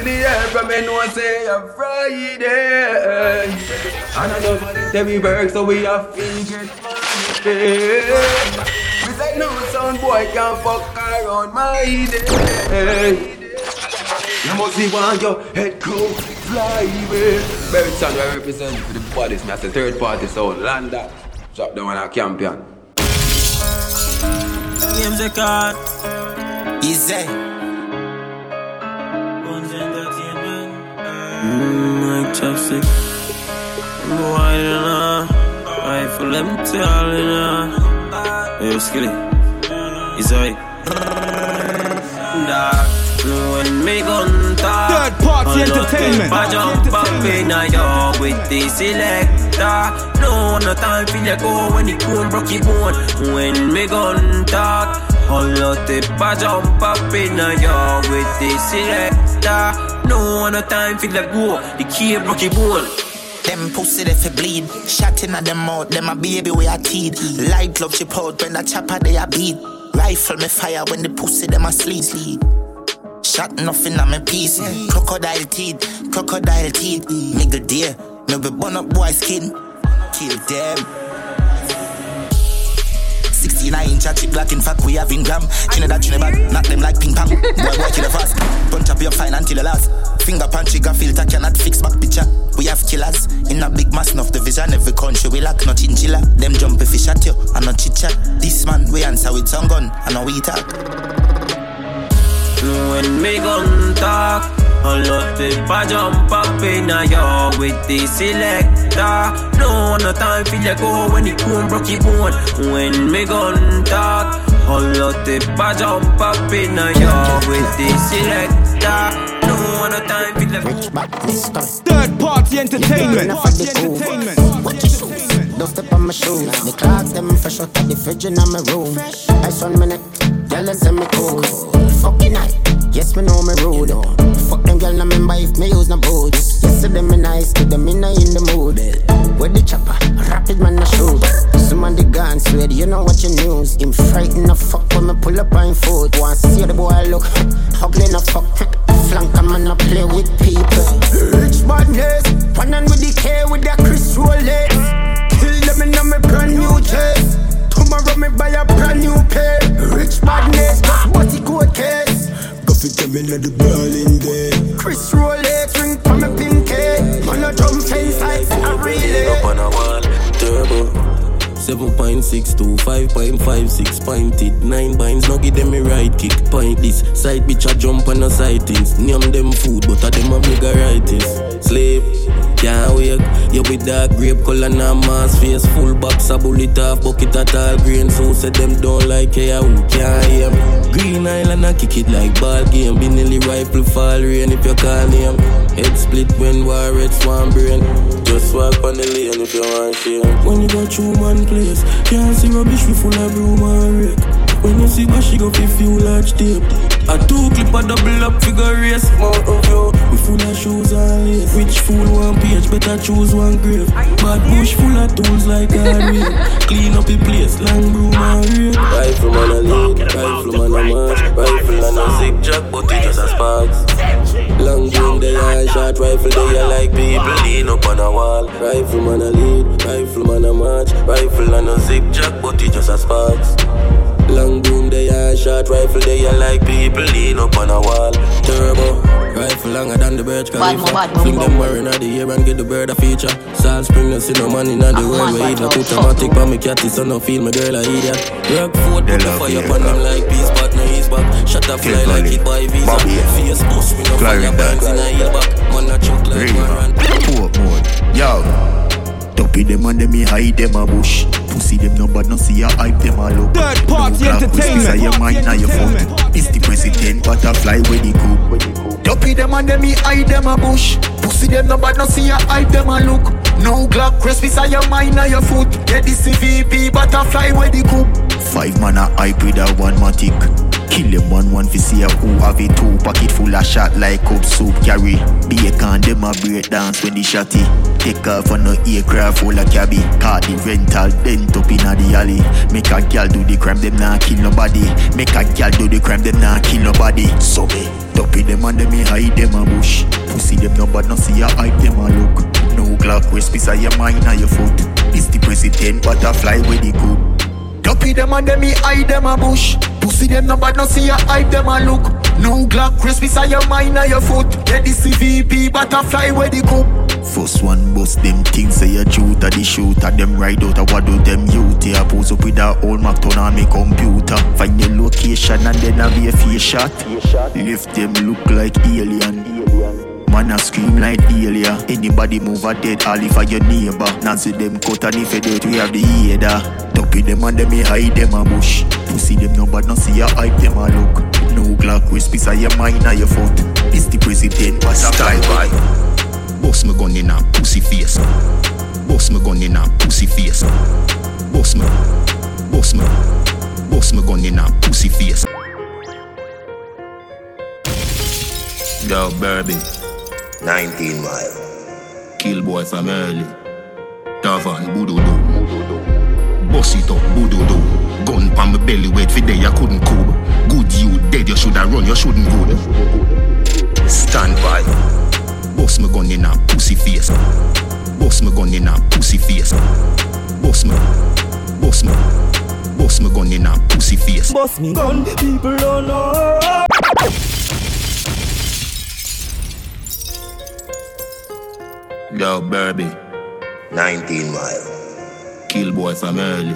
in the air from me know say a Friday. And I know that we work so we have to get money. We say no son boy can fuck around my day. You must be one your head crew fly away. Baby son, I represent for the bodies, me as the third party sound. Landa, drop down on our champion. Games a card. Easy. Mmm, like chopstick. You know. Rifle empty, all you know. Hey, skilly. It's alright. When me gun talk Third party entertainment. I jump up in a yard with the selector No, no time for you go when the cone broke your bone When me gun talk all of the I jump up in a yard with the selector No, one no time for you go The key broke your bone Them pussy they fi bleed. Shot at them mouth, them a baby we a teed. Light glove chip out when the chopper they a beat. Rifle me fire when the pussy them a sleep. Shot nothing on my piece. Crocodile teeth, crocodile teeth. Nigga dear, me be burn up boy skin. Kill them. 69 inch a chip black in fact we have in gram. Chin that chin bag, knock them like ping pong. Boy boy kill the fast, punch up your fine until the last. Finger punch trigger filter cannot fix back picture. We have killers, in a big mass enough division. Every country we lack no chinchilla. Them jump if you shot you, and no chit chat This man we answer with some gun, and now we talk When me gun talk all of the I jump up in a yard with the selector No, no time for you go when the cone broke your bone When me gun talk all of the I jump up in a yard with the selector No, no time for you Rich badness coming. Third party entertainment. Enough of the groove. Watch your shoes. Don't step on my shoes. The clocks them fresh out of the fridge in my room. Ice on my neck. Girl them send me cool. Fucking night. Yes, me know me rude. Fuck them girl, I remember if me use no boots. Yesterday me nice, give them in in the mood. With the chopper, rapid man a shoot. Some on the guns, sweat, you know what you news. Him frightened the fuck when me pull up on foot. Want see the boy look ugly no fuck. Flank a man a play with people. Rich badness, on with the K with the Chris Rolex. Kill them in my brand new chest. Tomorrow me buy a brand new pair. Rich badness, just bust the court case. Go fit them in the brawling day. Chris Rolex ring for me pinky. Man a drum fence like a relay. up on a wall, turbo. 7.62, 5.56, point it. 9 binds, no give them a right kick. Point this, side bitch a jump on the side things. Name them food, but a them a megaritis. Slave, can't wake. You with dark grape color, na mass face. Full box, a bullet off, bucket at all green. So say them don't like hair, who can't hear? Green Island, I kick it like ball game. Benelli rifle fall rain if you call name. Head split when war red swan brain. Just walk on the lane if you want shame. When you go through one place, can't see rubbish, we full of broom and rake. When you see what she go feel large tape. A two clip a double up figure race. More of you. We full of shoes and lace. Rich fool one page, better choose one grave. Bad bush full of tools like a rain. Clean up the place, long broom and rake. Rifle man a lead, rifle man a march. Rifle and a zigzag, but it just a sparks. Long broom they are shot, rifle they are like people lean up on a wall. Rifle man a lead, rifle man a march. Rifle and a zigzag, but it just a sparks. Long boom, they are shot rifle, they are like people lean up on a wall. Turbo, rifle longer than the bird Bad mo, bad mo, Fling mo. them wearing at the air and get the bird a feature. Salt spring, no see no man in the world man, where eat no bad put mo. a matic on me cat, so no feel my girl a idiot. Work foot, put the fire upon them like peace, but no ease back. Shut a fly like it by visa. Bobby. Face bust, we no fire Clarendon. bands in a heel back. Man a choke like one run. Port mode. Yo. Dumpy them and them me hide them a bush. Pussy them no bad no see ya hype them a look. Third party No entertainment. your mind now your foot. It's the president butterfly where the cook. Dumpy them and them me hide them a bush. Pussy them no bad no see ya hype them a look. No Glock crest beside your mind now your foot. Get the CVP butterfly where the cook. Five man a hype with a one matic. Kill them one one fi see who have it? Two Pocket full of shot like cup soup carry. Be Bacon them a break dance when the shotty. Take off on no aircraft full of cabby. Car the rental bent up inna the alley. Make a gal do the crime them not kill nobody. Make a gal do the crime them not kill nobody. So me Dumpy them and them me hide them a bush. Pussy them no bad no see a hype them a look. No Glock west piece of your mind or your foot. This the president butterfly with the coop Dumpy them and them me hide them a bush Pussy them no bad no see a hype them a look. No Glock crisp beside your mind or your foot. Get the CVP butterfly where the coop First one bust them things say you shoot at the shooter Them ride out a what do them youth. Yeah pose up with a old Mac turn on me computer. Find your location and then have a face shot. Lift them look like alien. Man a scream like Delia Anybody move a dead if a your neighbor. Nancy them cut and if you dead we have the header Dumpy them and them me hide them a bush Pussy them no bad no see a hype them a look No Glock wrist piece of your mind or your foot This the president what's a fly by Boss me gun in a pussy face. Boss me gun in a pussy face. Boss me, boss me, boss me gun in a pussy face. Yo, Burby, 19 mile. kill boy from early. Tavan, Bududu. Boss it up, Bududu. Gun pan my belly, wait for day I couldn't cool. Good you dead, you shoulda run, you shouldn't go. Stand by. Boss me gun in a pussy face. Boss me gun in a pussy face. Boss me, boss me, boss me gun in a pussy face. Boss me gun, people don't know. Yo, Burby, 19 mile. Kill boy from early.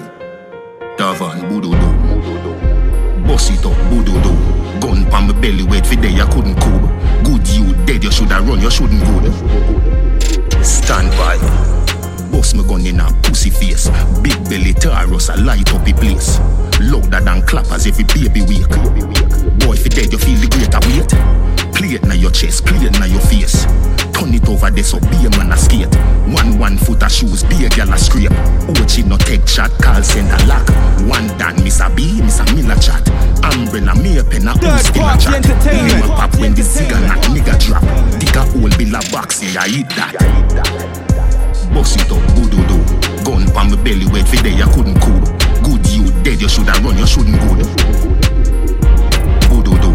Tavan, Bududu. Boss it up, Bududu. Gun pan my belly, wait for day I couldn't cool. Good you dead, you shoulda run, you shouldn't go. Stand by. Boss me gun in a pussy face. Big belly Taurus, I light up the place. Louder than clappers, every baby wake. Boy, if dead, you feel the greater weight. Play it na your chest, play it na your face. Turn it over there so be a man a skate. One one foot of shoes, be a gal a scrape. Ochi no take shot, call center lock. One dan, Miss a B, Miss a Miller chat. Umbrella, me a pen a who's still a chat. entertainment. Name a pop when the cigar knock nigga drop. Dig a hole, bill a box, yeah, I eat that. Boss it up, bududu. Gun pan my belly, wait for day I couldn't cool. Good you dead, you shoulda run, you shouldn't go. Bududu.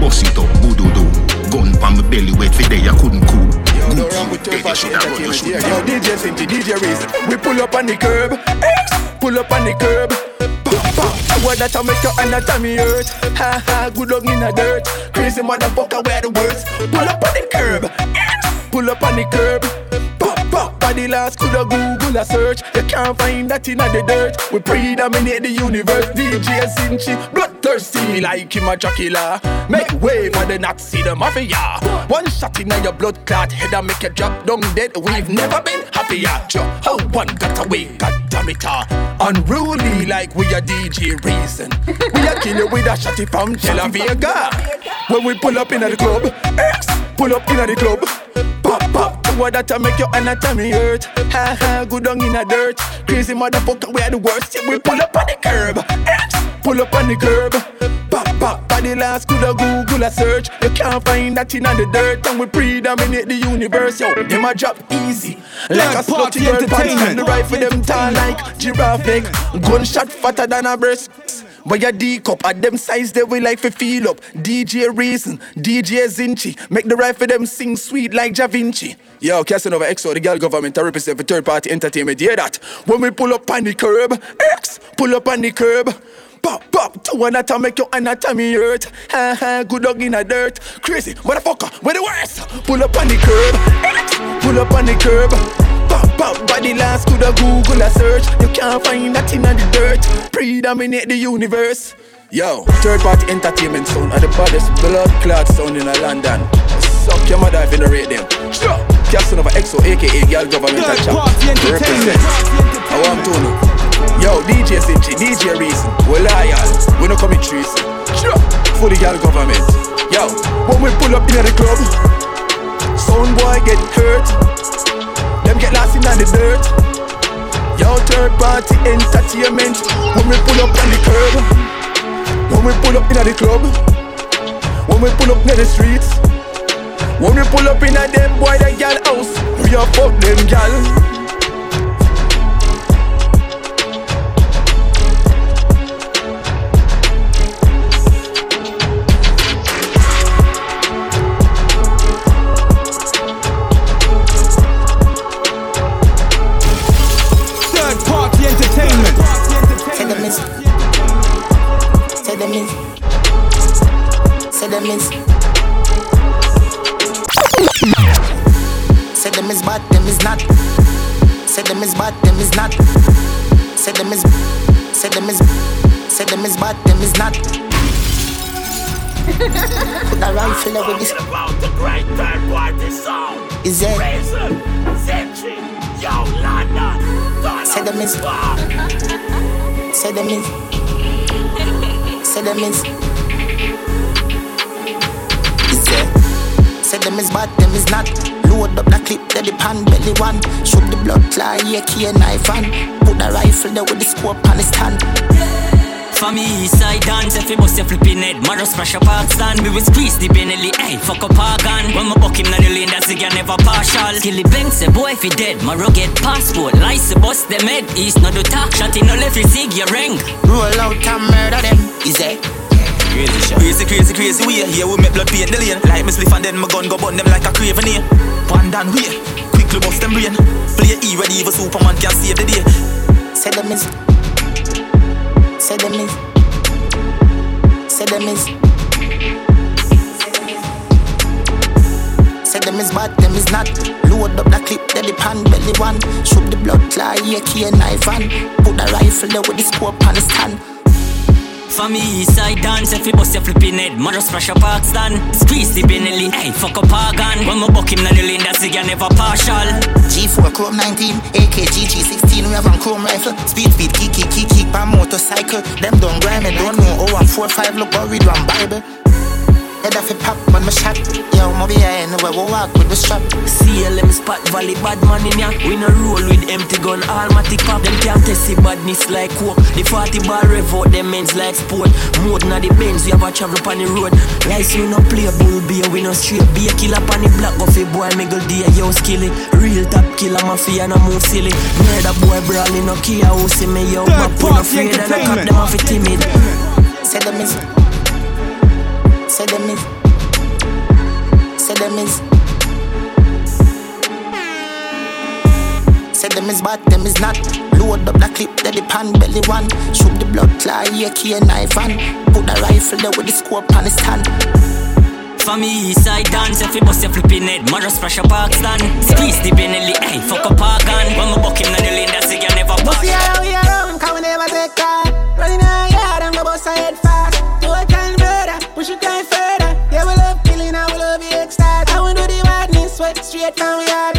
Boss it up, bududu. Gun pan my belly, wait for day I couldn't cool. Good wrong you with dead, your you shoulda run, you shouldn't Yo. DJ Cinti, DJ Reason. We pull up on the curb. Pull up on the curb. What that I make your anatomy hurt. Ha ha, good luck in the dirt. Crazy motherfucker, where the words. Pull up on the curb. Pull up on the curb. Pop. Body last, could a Google a search. You can't find that in the dirt. We predominate the universe. DJ Cinchi, bloodthirsty like him a Dracula. Make way for the Nazi, the mafia. One shot in your blood clot head and make you drop down dead. We've never been happier. Joe, how one got away, god damn it. ah. Unruly like we are DJ Reason. We are killer with a shotty from Tel Vega. When we pull up in the club, X pull up in the club. Pop, pop, to what that I make your anatomy hurt. Ha ha, good down in the dirt. Crazy motherfucker, we are the worst. Yeah, we pull up on the curb. X, pull up on the curb. Pop, pop, body last, could a Google a search. You can't find that in the dirt. And we predominate the universe, yo. Them a drop easy. Like a Third party slutty girl and the rifle them tall like giraffe neck. Gunshot fatter than a breast. But your D cup at them size they we like fi feel up. DJ Reason, DJ Zinchi, make the right for them sing sweet like Da Vinci. Yo, Casanova XO, the girl government to represent for third party entertainment. Hear that? When we pull up on the curb, X pull up on the curb. Pop, pop, to one that make your anatomy hurt. Ha ha, good dog in the dirt. Crazy, motherfucker, where the worst? Pull up on the curb, X, pull up on the curb. Pop, pop, body last, could a Google a search. You can't find that in the dirt. Predominate the universe. Yo, third party entertainment sound are the baddest blood clot sound in a London. Suck your mother if you don't rate them. Sure. Captain of EXO, aka Girl Government Third Chap. party entertainment. Represent. I want to know. Yo, DJ Cinchi, DJ Reason, we loyal, we no commit treason. Sure, for the girl government. Yo, when we pull up in the club, sound boy get hurt. Them get lost in the dirt. Yo, third party entertainment. When we pull up on the curb, when we pull up in the club, when we pull up near the streets, when we pull up in a them boy the gal house, we a fuck them gal. Them is. Say them is bad, them is not. Say them is bad, them is not. Say them is. Say them is. Say them is bad, them is not. Put a rifle with this. About the great third party sound. Is it? Reason, Century, Yo, London. Say them is. Say them is. Say them is. Say them is bad, them is not. Load up the clip, that the pan belly one. Shoot the blood fly, yeah, key a knife and put the rifle there with the scope on his stand. For me, east side dance, if you bust your flipping head, Mother splash up park stand, we will squeeze the Benelli, hey, fuck up our gun. When my buck him na the lane, that's again never partial. Skilly bang, say boy, if he dead, my rugged passport, lice, bust them head, east no do talk, shot in no left, you your ring. Roll out and murder them, is it? Crazy. Crazy, crazy, way. Here we make blood paint the lane. Like me spliff and then my gun go burn them like a craven here. One down way. Quickly bust them brain. Play E ready even Superman can save the day. Say them is. Say them is. Say them is. Say them is bad, them is not. Load up the clip, then the pan belly one. Shoot the blood fly, yeah, key a knife and put the rifle there with the scope on the stand. For me, east side dance, if you bust your flipping head, mother splash up park stand. Squeeze the Benelli, hey, fuck up our gun. When my buck him na the lane, that's again never partial. G4 Chrome 19, AK GG16, we have on Chrome rifle. Speed, speed, kick, kick, kick, kick, by motorcycle. Them don't grind me, don't know. Oh, I'm 4-5, look, but read one Bible. Head off a pop when my shot. Yo, mo be anywhere we walk with the strap. CLM spot valley bad man in ya. We no roll with empty gun, almatic pop. Them can't test the badness like coke. The 40 bar rev out them ends like sport. More than the Benz, we have a travel on the road. Lights we no play bull beer, we no straight. Be a killer on the block of a boy, miggle day, yo skilly. Real top killer mafia, no move silly. Murder boy brawling, no care who see me, yo. But put no afraid and I cut them off it timid. Say them is Say them is. Say them is. Say them is bad, them is not. Load up the clip, that the pan belly one. Shoot the blood fly, yeah, key a knife and put the rifle there with the scope on the stand. For me, east side dance, if you bust your flipping head, mother splash a park stand. Squeeze the Benelli, hey, fuck up park gun. When my buck him na the lane, that's again never pass. Bust your we around, come we never take car. Running out yard, I'm gonna bust a head fast. Do a kind murder, push it down. Straight we yard.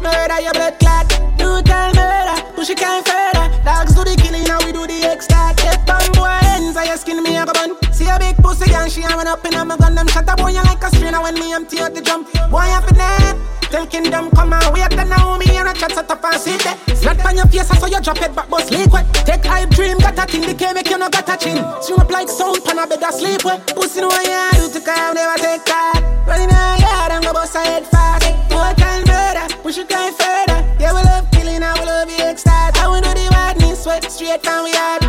Murder your blood clot. do Brutal murder. Push it kind further. Dogs do the killing, now we do the extra. Get on boy ends, I skin me a go bun. See a big pussy and she run up in my gun. Them shut up boy, like a strainer when me empty out the jump. Boy, I finna. Tell kingdom come and wait the now me and a chat set up and sit there. Not eh, on your face, so you drop it back, bust liquid. Take hype dream, got a thing, the K make you no got a chin. Swing up like sound, pan a bed a sleep with. Pussy no yeah, do to come, never take that. Running a yard, I'm gonna bust head fast. More time murder, push it kind further. Yeah, we love killing, I we love the extra. I we do the madness, sweat straight from we yard.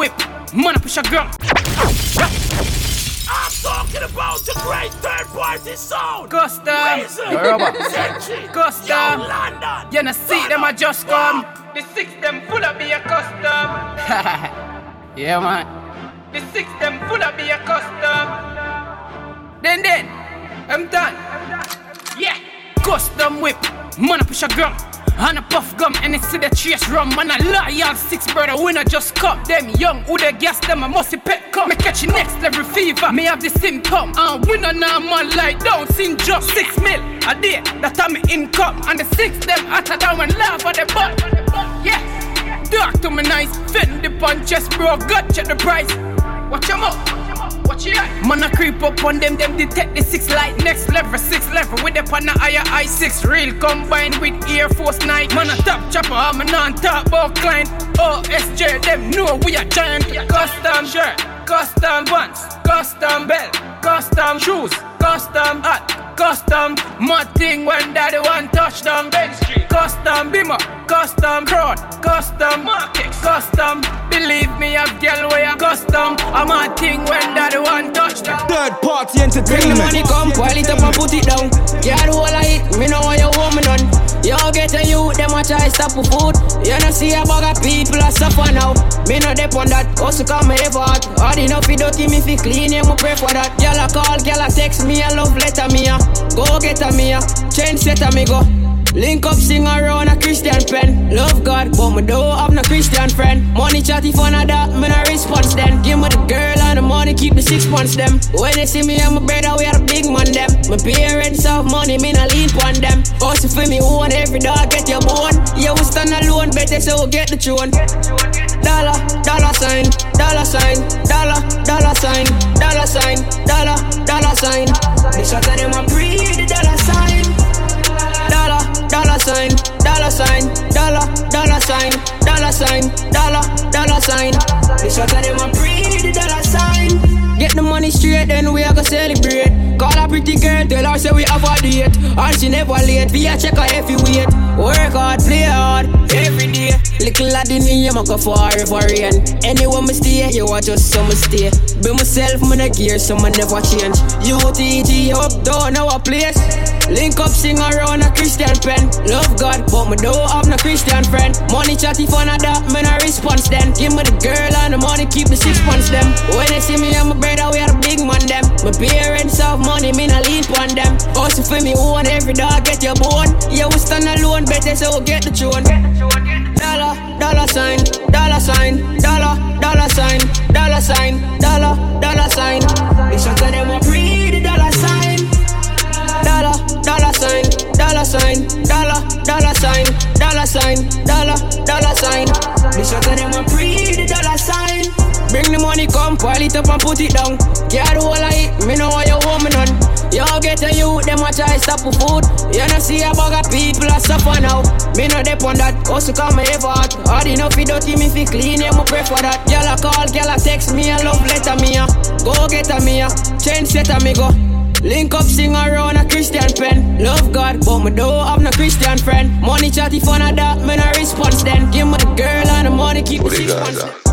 Whip, man, push a gun. I'm talking about the great third party sound. Custom. Custom. London. You know, see them, I just come. The six them full of be a custom. yeah, man. The six them full of be a custom. Then, then, I'm done. Yeah, custom whip. Man, push a gun. And a puff gum and it's to the chase rum. Man a lion six brother winner just come Them young who they gas them a musty pet come Me catch you next level fever Me have the symptom And winner now man like down syndrome Six mil a day. That I'm income. And the six them hotter down and laugh at the butt Yeah Dark to me nice Fend the punches bro gut check the price. Watch 'em up Watch it. Man, I creep up on them, them detect the six light. Next level, six level with the pan higher i6. Real combined with Air Force Night. Man, a top chopper, I'm a non top about client. OSJ, them know we are giant. Custom shirt, custom pants, custom belt, custom shoes, custom hat. Custom, mad thing when daddy one touchdown Ben Street. Custom bimmer, custom crown, custom market, custom. Believe me, I've girl where custom. I'm a thing when that one touchdown. Third party entertainment. Bring the money, come, pile it up and put it down. Yeah, the whole of it, me know what you want me done. You get a youth, them a try stop for food. You know see a bag of people a suffer now. Me no dep on that, also come hot. Hard enough you dirty me fi clean, you me pray for that. Girl a call, girl a text me a love letter me a. Go get a me a, change set a me go. Link up, sing around a Christian pen. Love God, but me don't have no Christian friend. Money chatty for of that, me no response then. Give me the girl and the money, keep the six months them. When they see me and my brother, we are the big man them. My parents have money, me no lean on them. Also for me, own every dog get your bone. Yeah, we stand alone, better so we get the tune. Dollar, dollar sign, dollar sign, dollar, dollar sign, dollar sign, dollar, dollar sign. The shot of them a pre the dollar sign. Dollar, dollar sign, dollar sign, dollar, dollar sign, dollar sign, dollar, dollar sign. The shot of them a pre the dollar sign. Get the money straight, then we are gonna celebrate. Call a pretty girl, tell her say we have a date. And she never late, via check her heavy weight. Work hard, play hard, every day. Little lad in me, I'm go forever rain. Anywhere me stay, you watch us, so me stay. Be myself, me not gear, so me never change. UTG up down our place. Link up, sing around a Christian pen. Love God, but me don't have no Christian friend. Money chatty fun of that, me no response then. Give me the girl and the money, keep the six points them. When they see me and my brother, we are the big man them. My parents have money, me no lean on them. Also for me, own every dog get your bone. Yeah, we stand alone, better so we get the tune. Dollar, dollar sign, dollar sign, dollar, dollar sign, dollar sign, dollar, dollar sign. The shots of them a sign, dollar, dollar sign, dollar sign, dollar, dollar sign. The shots of them a pre the dollar sign. Bring the money, come, pile it up and put it down. Yeah, the whole of it, me know what you me done. You get a youth, them a try stop for food. You know see a bag of people a suffer now. Me no dep on that, also come me ever hot. Hard enough you dirty me fi clean, yeah, me pray for that. Girl a call, girl a text me a love letter me a. Go get a me a, change set a me go. Link up, sing around a Christian pen. Love God, but me don't have no Christian friend. Money chatty fun of that, me no response then. Give me the girl and the money, keep the six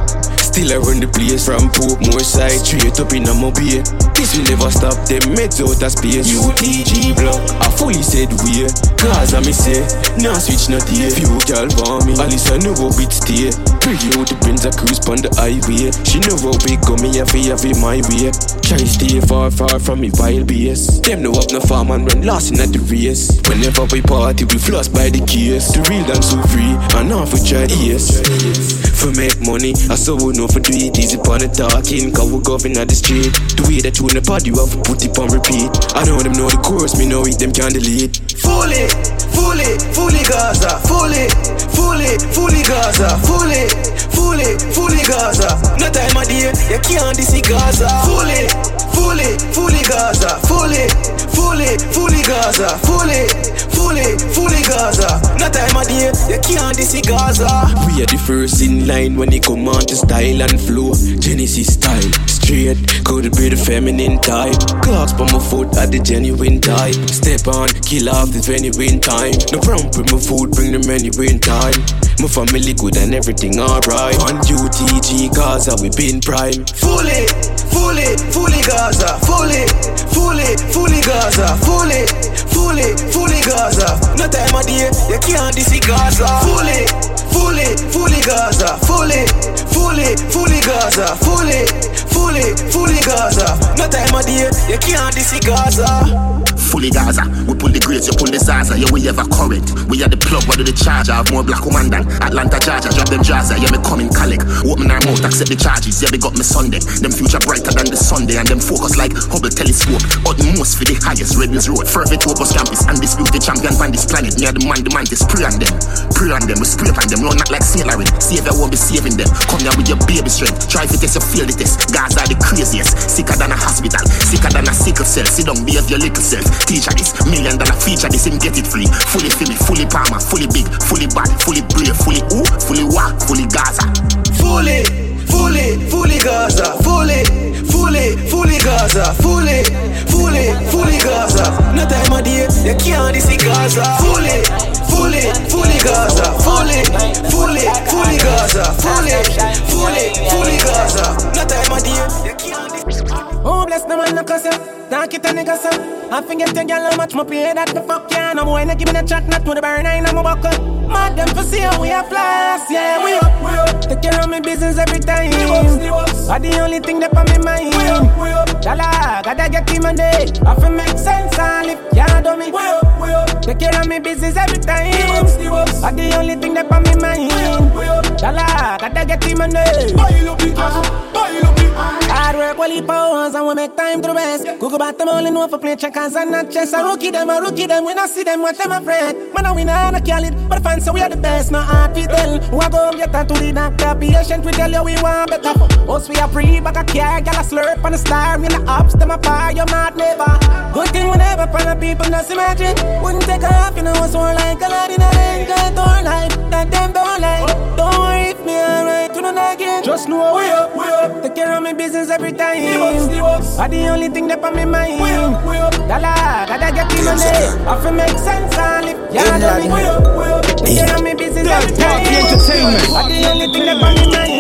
Still I run the place from Portmore side straight up in a mobile. This will never stop them meds out of space. UTG block, I fully said we. Cause I me say, now switch not here. Few girl for me, Alice I know how it stay. Pretty out the Benz a cruise on the highway. She know how big go me have have it my way. Try stay far far from me wild base. Them know up no farm and run lost in at the race. Whenever we party we floss by the case. The real dance so free and off with your ears. For make money, I saw we know for do it easy upon the talking. Cause we govern at the street. The way that you in the party, you have put it on repeat. I know them know the chorus, me know it, them can't delete. Fully, fully, fully Gaza, fully, fully, fully Gaza, fully, fully, fully Gaza. No time of day, you can't this Gaza. Fully, fully, fully Gaza, fully, fully, fully Gaza, fully, fully, fully Gaza. No time of day, you can't this Gaza. We are the first in line when it come on to style and flow. Genesis style, straight, could be the feminine type. Clocks by my foot at the genuine type. Step on, kill off the genuine time. No problem with my food, bring the menu in time. My family good and everything alright. On UTG Gaza, we been prime. Fully, fully, fully Gaza, fully, fully, fully Gaza, fully, fully, fully Gaza. No time of day, you can't this Gaza. Fully, fully, fully Gaza, fully, fully, fully Gaza, fully, fully, fully Gaza. No time of day, you can't this Gaza. Fully Gaza. We pull the grades, you pull the Zaza. Yeah, we ever current. We are the plug, what do the charger? Have more black woman than Atlanta, Georgia. Drop them Jazza. Yeah, me coming Calic. Open our mouth, accept the charges. Yeah, they got me Sunday. Them future brighter than the Sunday. And them focus like Hubble telescope. Utmost for the highest Rebels Road. Fervent Opus campus. Undisputed champion on this planet. Near the man, the man, this pray on them. Pray on them, we scrape on them. No, not like. Larry. Savior won't be saving them. Come here with your baby strength. Try to test, you feel the test. Guys are the craziest. Sicker than a hospital. Sicker than a sickle cell. Sit down, behave your little self. Teacher this. Million dollar feature this. Him get it free. Fully me, fully palmer, fully big, fully bad, fully brave, fully ooh, fully walk, fully Gaza. Fully, fully, fully Gaza. Fully, fully, fully Gaza. Fully, fully, fully Gaza. No time of day, you can't see Gaza. Fully, fully, fully Gaza. Fully, fully, fully Gaza. Fully, fully, fully Gaza. No time of day, you can't Oh, bless the man, no cuss ya. Talk it a nigga, so. I forget your girl, how much my pay that the fuck yeah. No boy, no give me the chat, not to the burn, I ain't no buckle. Mad them for see how we are flash, yeah, we up, we up. Take care of me business every time. Are the only thing that on me mind. We up, we up. Dollar, ah, gotta get him on day. I feel make sense, I live, yeah, do me. We up, we up. Take care of me business every time. Are the only thing that on me mind. We up, we up. Dollar, ah, gotta get him on day. Hard work, well, he powers, and we make time to the best. Google back them only know for play checkers and not chess. A rookie them, a rookie them, when I see them, what them afraid. Man, I win, I call it, but fans say we are the best, not hard to tell. Who I go get that to the doctor, patient, we tell you we want better. Us, we are free, back a care, gal a slurp on the star, in the ups, them a fire, you're not never. Good thing we never find the people, just imagine. Wouldn't take off, you know, it's more like a lot in a enjoy door life, that them don't like. Don't worry me alright, you know, again. Just know we up, we up. Take care of me business every time. Are the only thing that on me mind. Dollar, gotta get the money. I feel make sense, I live. Yeah, I me. Take care of me business every time. Entertainment. Are the only thing that on me mind.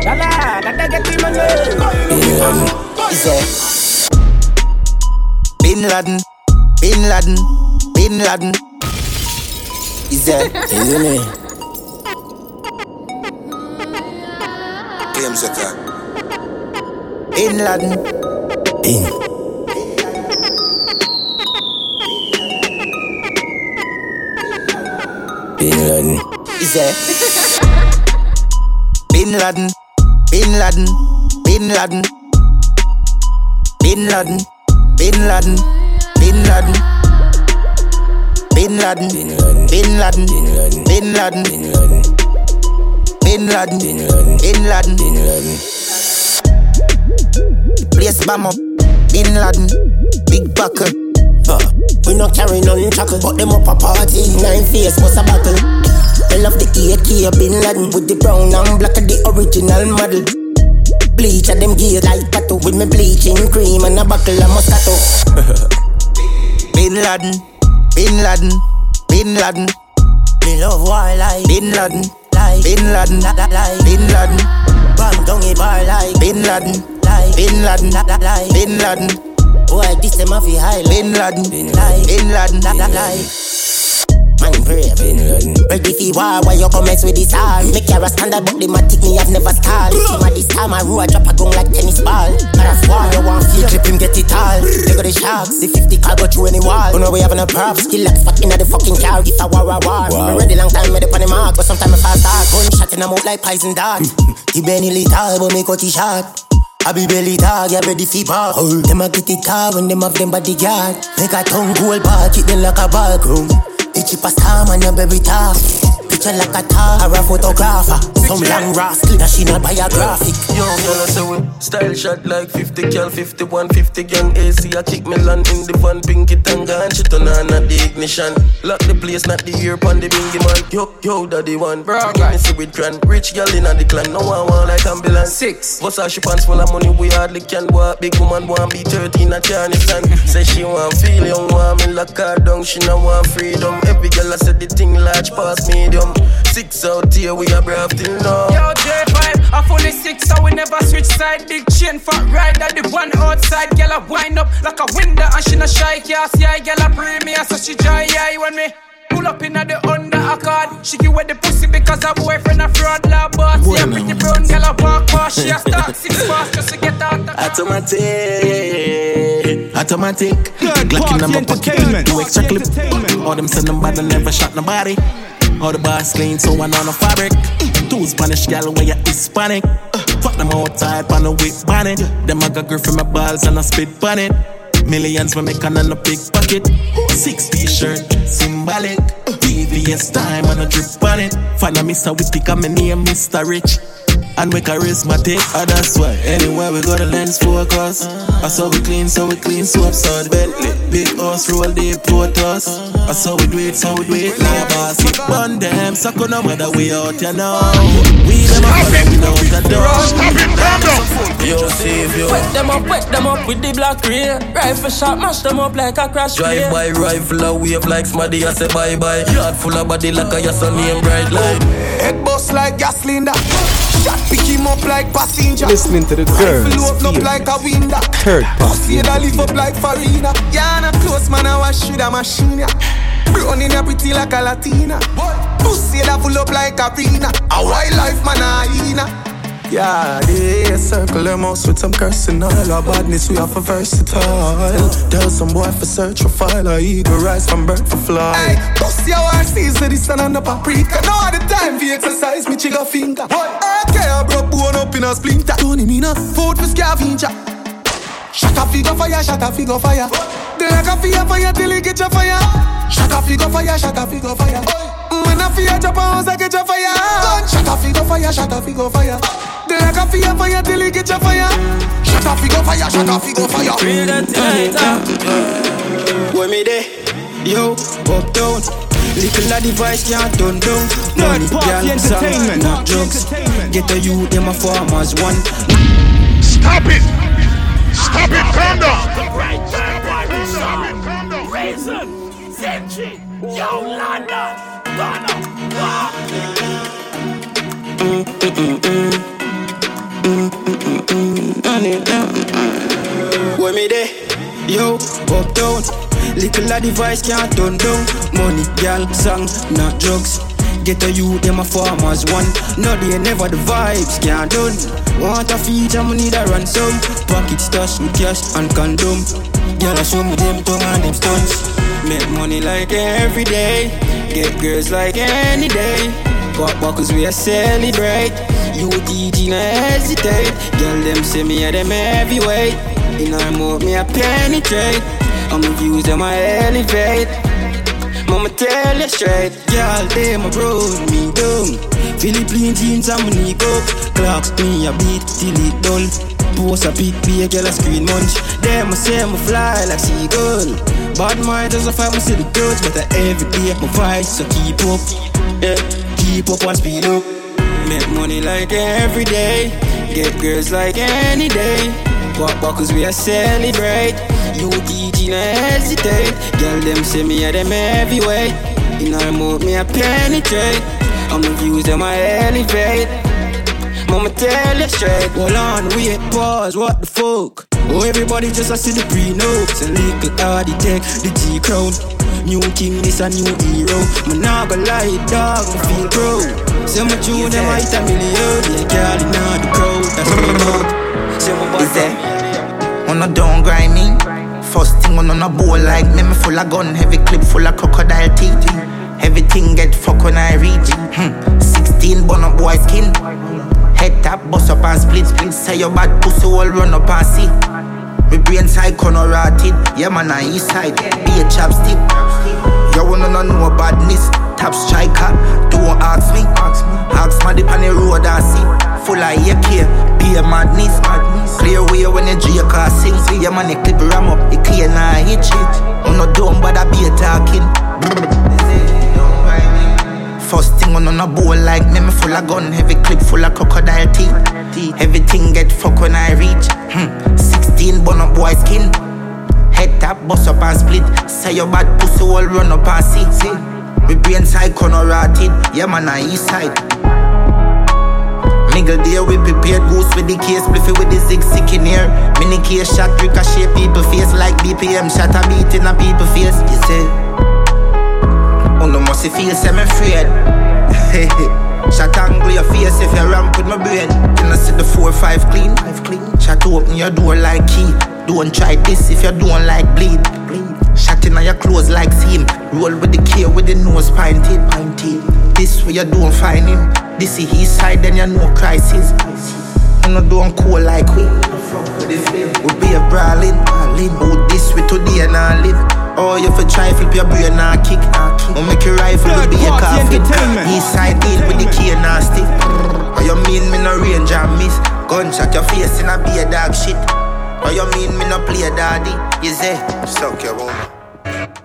Dollar, gotta get the money. Bin Laden, Bin Laden, Bin Laden. Is there? Isn't it? Claim Zeka. Bin Laden. Bin. Laden. Bin Laden. Is there? Bin Laden. Bin Laden. Bin Laden. Bin Laden. Bin Laden. Bin Laden. Bin Laden. Bin Laden. Bin Laden. Bin Laden. Bin Laden. Bin Laden. Place bomb up. Bin Laden. Big buckle. Uh, we not carry none chuckle, but them up a party. Nine face, what's a battle? I love the AK Bin Laden with the brown and black of the original model. Bleach at them gear like tattoo with me bleaching cream and a buckle of Moscato. Bin Laden, Bin Laden, Bin Laden. Me love war like Bin Laden, like Bin Laden, like Bin Laden. Bam down a bar like Bin Laden, like Bin Laden, like Bin Laden. Boy, this them a fi high Bin Laden, like Bin Laden, like. Man brave Ready for war Why you commence with this all? Make your standard But the matic me have never stalled. Team at this time I roll drop a gun like tennis ball. God of war You want feel Clip him get it all. They got the sharks The 50 car go through any wall. You know we having a prop Skill like fucking at the fucking car If I war a war. Wow. Me ready long time Made up on the mark But sometimes I fast start Gunshot in a mouth like poison dart. He Benny lethal But me cut it short I be belly dog, yeah, ready for bar. Them a get it hard when them have them bodyguard. Make a tongue gold bar, keep them like a it's keep us time and your baby talk. Picture like a tar or a photographer. Some long rascal that she not biographic. Yo, y'all say we style shot like 50 cal, 51, 50 gang AC. I kick me land in the van, pinky tanga and shit on on at the ignition. Lock the place, not the ear pon the bingy man. Yo, yo, daddy one. Bro, me see with grand. Rich gal in the clan, no one want like ambulance. Six. Bust her she pants full of money, we hardly can walk. Big woman want be 13 at Charleston. Say she want feel young, want me lock her down. She no want freedom. Every girl I said the thing large past medium. Six out here, we are brave till now. Yo, J5, I fully six, so we never switch side. Big chain for ride, that the one outside. Girl, I wind up like a window, and she no shy, can't see I girl, I premiere, so she dry eye when me. Pull up in the under accord. She give away the pussy because her boyfriend a fraud lab boss. Yeah, pretty brown girl a walk past. She a start six fast just to get out the Automatic, automatic. Third Glock in party my pocket, entertainment. two extra clip. Entertainment. All them send them bad and never shot nobody. All the bars clean, so I know no fabric. Mm, Two Spanish gal where you Hispanic. Uh, fuck them outside, on the whip bonnet. Them I got grip from my balls and I spit bonnet. Millions we make on a big pocket. Six t-shirt, symbolic. Uh, VVS time and a drip on it. Find a Mr. Whippy, come and name Mr. Rich. And we charismatic, and that's why anywhere we go the lens focus. Ah, I saw we clean, so we clean, so up, so the Bentley. Big horse, roll deep, us. I saw we do it, so we do it, nah boss. It bun them, suck on no matter we out, you know. We never follow, we know the door. Stop it, calm down. Yo, save yo. Wet them up, wet them up with the black ray. Rifle shot, mash them up like a crash Drive by rifle a wave like smaddy, I say bye bye. Yard full of body like a yes name bright light. Head bust like gas cylinder. Shot pick him up like passenger. Listening to the Rifle girls open up feel like a window. third Pussy party head a lift up like Farina. Yeah, na close man, I wash with a machine. yeah. Brown a pretty like a Latina. Pussy head a full up like arena. A wildlife man, a hyena. Yeah, they circle them house with some cursing all our badness, we are for versatile. Tell some boy for search for file, or eagle rise from bird for fly. Hey, pussy our season, the sun and the paprika. All the time for exercise, me trigger finger. Okay, I broke bone up in a splinter. Tony Mina, food for scavenger. Shut up, figure fire, shut up, figure fire. They like a fire, fire till it get your fire. Shut up, figure fire, shut up, figure fire. When I fire drop a house, I get your fire. Shut up, figure fire, shut up, figure fire. They like a fire, fire till it get your fire. Shut up, figure fire, shut up, figure fire. When me there, yo, up down. Little of device can't turn down. Money, party girl, song, not drugs. Get a you, them a farmers one. Stop it. Stop it, calm down. Right there, boy, we saw. Reason, Zenchi, yo, London, Ghana, wow. When me there, yo, up down. Little of device can't turn down. Money, girl, song, not drugs. Get a you, them a farmers one. No, they never the vibes can't done. Want a feature, me need a ransom. Pocket stash with cash and condom. Girl, I show me them tongue and them stunts. Make money like every day. Get girls like any day. Got buckles we a celebrate. You TG no hesitate. Girl, them say me a them heavyweight. In our move me a penetrate. I'm views them a elevate. Mama tell you straight, girl, they my road me down. Philippine jeans and my knee up. Clocks me a beat till it done. Post a pic, be a girl a screen munch. Them a say me fly like seagull. Bad mind a fight, me see the girls, but I every day my vice, so keep up. Yeah, keep up and speed up. Make money like every day. Get girls like any day. Walk buckles we a celebrate. You TG no hesitate. Girl them say me a them heavyweight. In our move me a penetrate. I'm the views them a elevate. Mama tell you straight. Hold on, wait, pause, what the fuck? Oh, everybody just a see the pre-notes. A little hardy take the G crown. New king, this a new hero. Man, nah go lie, dog, me feel proud. Say my tune, them hit a million. Yeah, girl, in all the crowd. That's me now. Say Is there? On a down grinding. First thing on on a bowl like me, me full of gun, heavy clip full of crocodile teeth. Everything get fuck when I reach. Hmm. 16 bun up boy skin. Head tap, bust up and split split. Say your bad pussy all run up and see. Me brain side corner rotted. Yeah man, I east side. Be a chapstick. You wanna know badness. Top striker. Don't ask me. Ask my dip on the road and see. Full of AK. Be a madness. Clear way when you J car. See your man, the clip ram up. It clear now, hit shit. I'm not dumb, but I be a talking. First thing on on a bowl like me, me full of gun, heavy clip full of crocodile teeth. Everything get fuck when I reach. Hmm. 16 bun up boy skin. Head tap, bust up and split. Say your bad pussy all run up and see. see. Me brain side corner rotted. Yeah man, I east side. Nigga there we prepared goose with the case Spliffy with the zig sick in here Mini case shot ricochet people face Like BPM shot a beat in a people face You say On the must feel semi afraid. Shot angle your face if you ramp with my brain. I see the four five clean? Five clean. Shot open your door like key. Don't try this if you don't like bleed. bleed. Shot in your clothes like seam. Roll with the key with the nose pinted. pinted. This way you don't find him. This is his side, then you know crisis. You know don't cool like we. We be a brawling. Oh, this we today and I live. Oh, you for try flip your brain and kick. Oh, make your rifle be a coffin. East side deal with the key and stick. Oh, you mean me no range and miss? Gunshot your face in a be a dog shit. Oh, you mean me no play daddy? You say, suck your woman.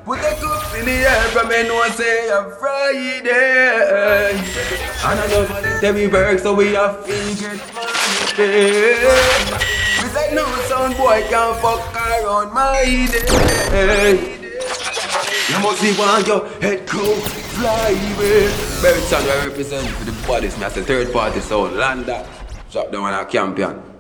Put the cups in the air from me know say I'm Friday And I know that we work so we have figured money We say no son boy can't fuck around my day You must be one your head crew fly away. Sound I represent for the bodies, as the third party sound Landa Drop down on a champion